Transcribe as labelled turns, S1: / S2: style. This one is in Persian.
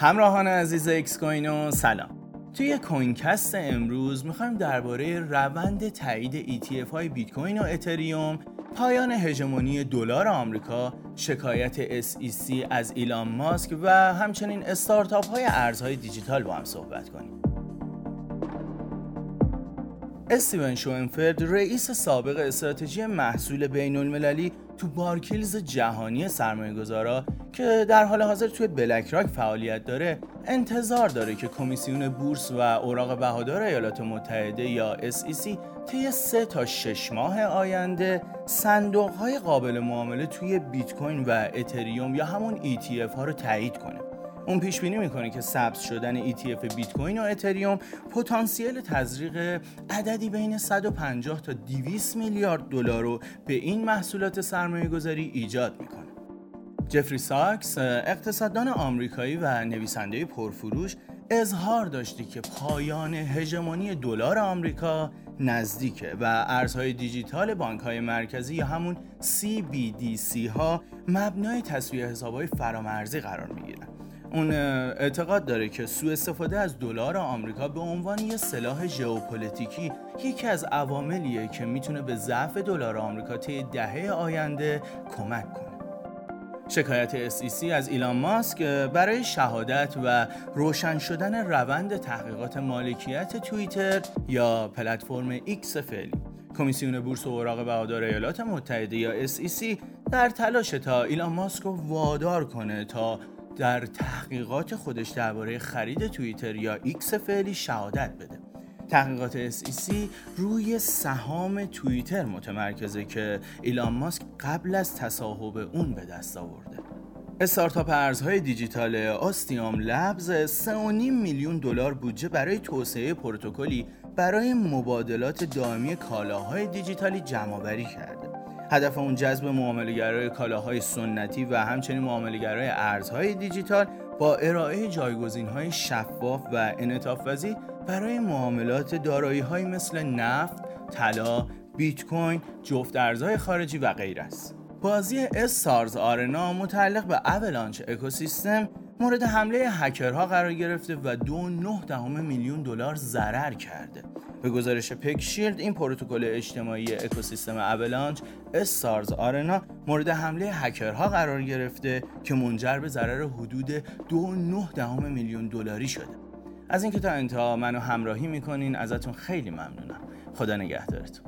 S1: همراهان عزیز اکس کوینو سلام. توی کوین کست امروز می‌خوایم درباره روند تایید ETF های بیت کوین و اتریوم پایان هژمونی دلار آمریکا شکایت SEC از ایلان ماسک و همچنین استارتاپ های ارزهای دیجیتال با هم صحبت کنیم. استیون شوینفلد رئیس سابق استراتژی محصول بین المللی تو بارکلیز جهانی سرمایه گذارا که در حال حاضر توی بلک راک فعالیت داره انتظار داره که کمیسیون بورس و اوراق بهادار ایالات متحده یا SEC طی سه تا شش ماه آینده صندوق های قابل معامله توی بیت کوین و اتریوم یا همون ETF ها رو تایید کنه. اون پیش بینی می‌کنه که ثبت شدن ETF بیت کوین و اتریوم پتانسیل تزریق عددی بین 150 تا 200 میلیارد دلار رو به این محصولات سرمایه گذاری ایجاد می‌کنه. جفری ساکس اقتصاددان آمریکایی و نویسنده پرفروش اظهار داشته که پایان هژمونی دلار آمریکا نزدیکه و ارزهای دیجیتال بانک های مرکزی یا همون CBDC ها مبنای تسویه حسابهای فرامرزی قرار می‌گیرن. اون اعتقاد داره که سوء استفاده از دلار آمریکا به عنوان یه سلاح ژئوپلیتیکی یکی از عواملیه که می‌تونه به ضعف دلار آمریکا طی دهه آینده کمک کنه. شکایت SEC از ایلان ماسک برای شهادت و روشن شدن روند تحقیقات مالکیت توییتر یا پلتفرم ایکس فعلی. کمیسیون بورس و اوراق بهادار ایالات متحده یا SEC در تلاش تا ایلان ماسک رو وادار کنه تا در تحقیقات خودش درباره خرید توییتر یا ایکس فعلی شهادت بده. تحقیقات SEC روی سهام توییتر متمرکزه که ایلان ماسک قبل از تصاحب اون به دست آورده استارتاپ ارزهای دیجیتال آستیام لبز 3.5 میلیون دلار بودجه برای توسعه پروتکلی برای مبادلات دائمی کالاهای دیجیتالی جمعآوری کرده. هدف اون جذب معاملهگرای کالاهای سنتی و همچنین معاملهگرای ارزهای دیجیتال با ارائه جایگزین‌های شفاف و انعطاف برای معاملات دارایی‌هایی مثل نفت، طلا، بیت کوین، جفت ارزهای خارجی و غیره است. بازی استارز آرنا متعلق به اولانچ اکوسیستم مورد حمله هکرها قرار گرفته و دو نه دهم میلیون دلار ضرر کرده. به گزارش پک شیلد این پروتکل اجتماعی اکوسیستم اولانچ استارز آرنا مورد حمله هکرها قرار گرفته که منجر به ضرر حدود دو نه دهم میلیون دلاری شده. از اینکه تا انتها منو همراهی می‌کنین ازتون خیلی ممنونم. خدا نگهدارتون.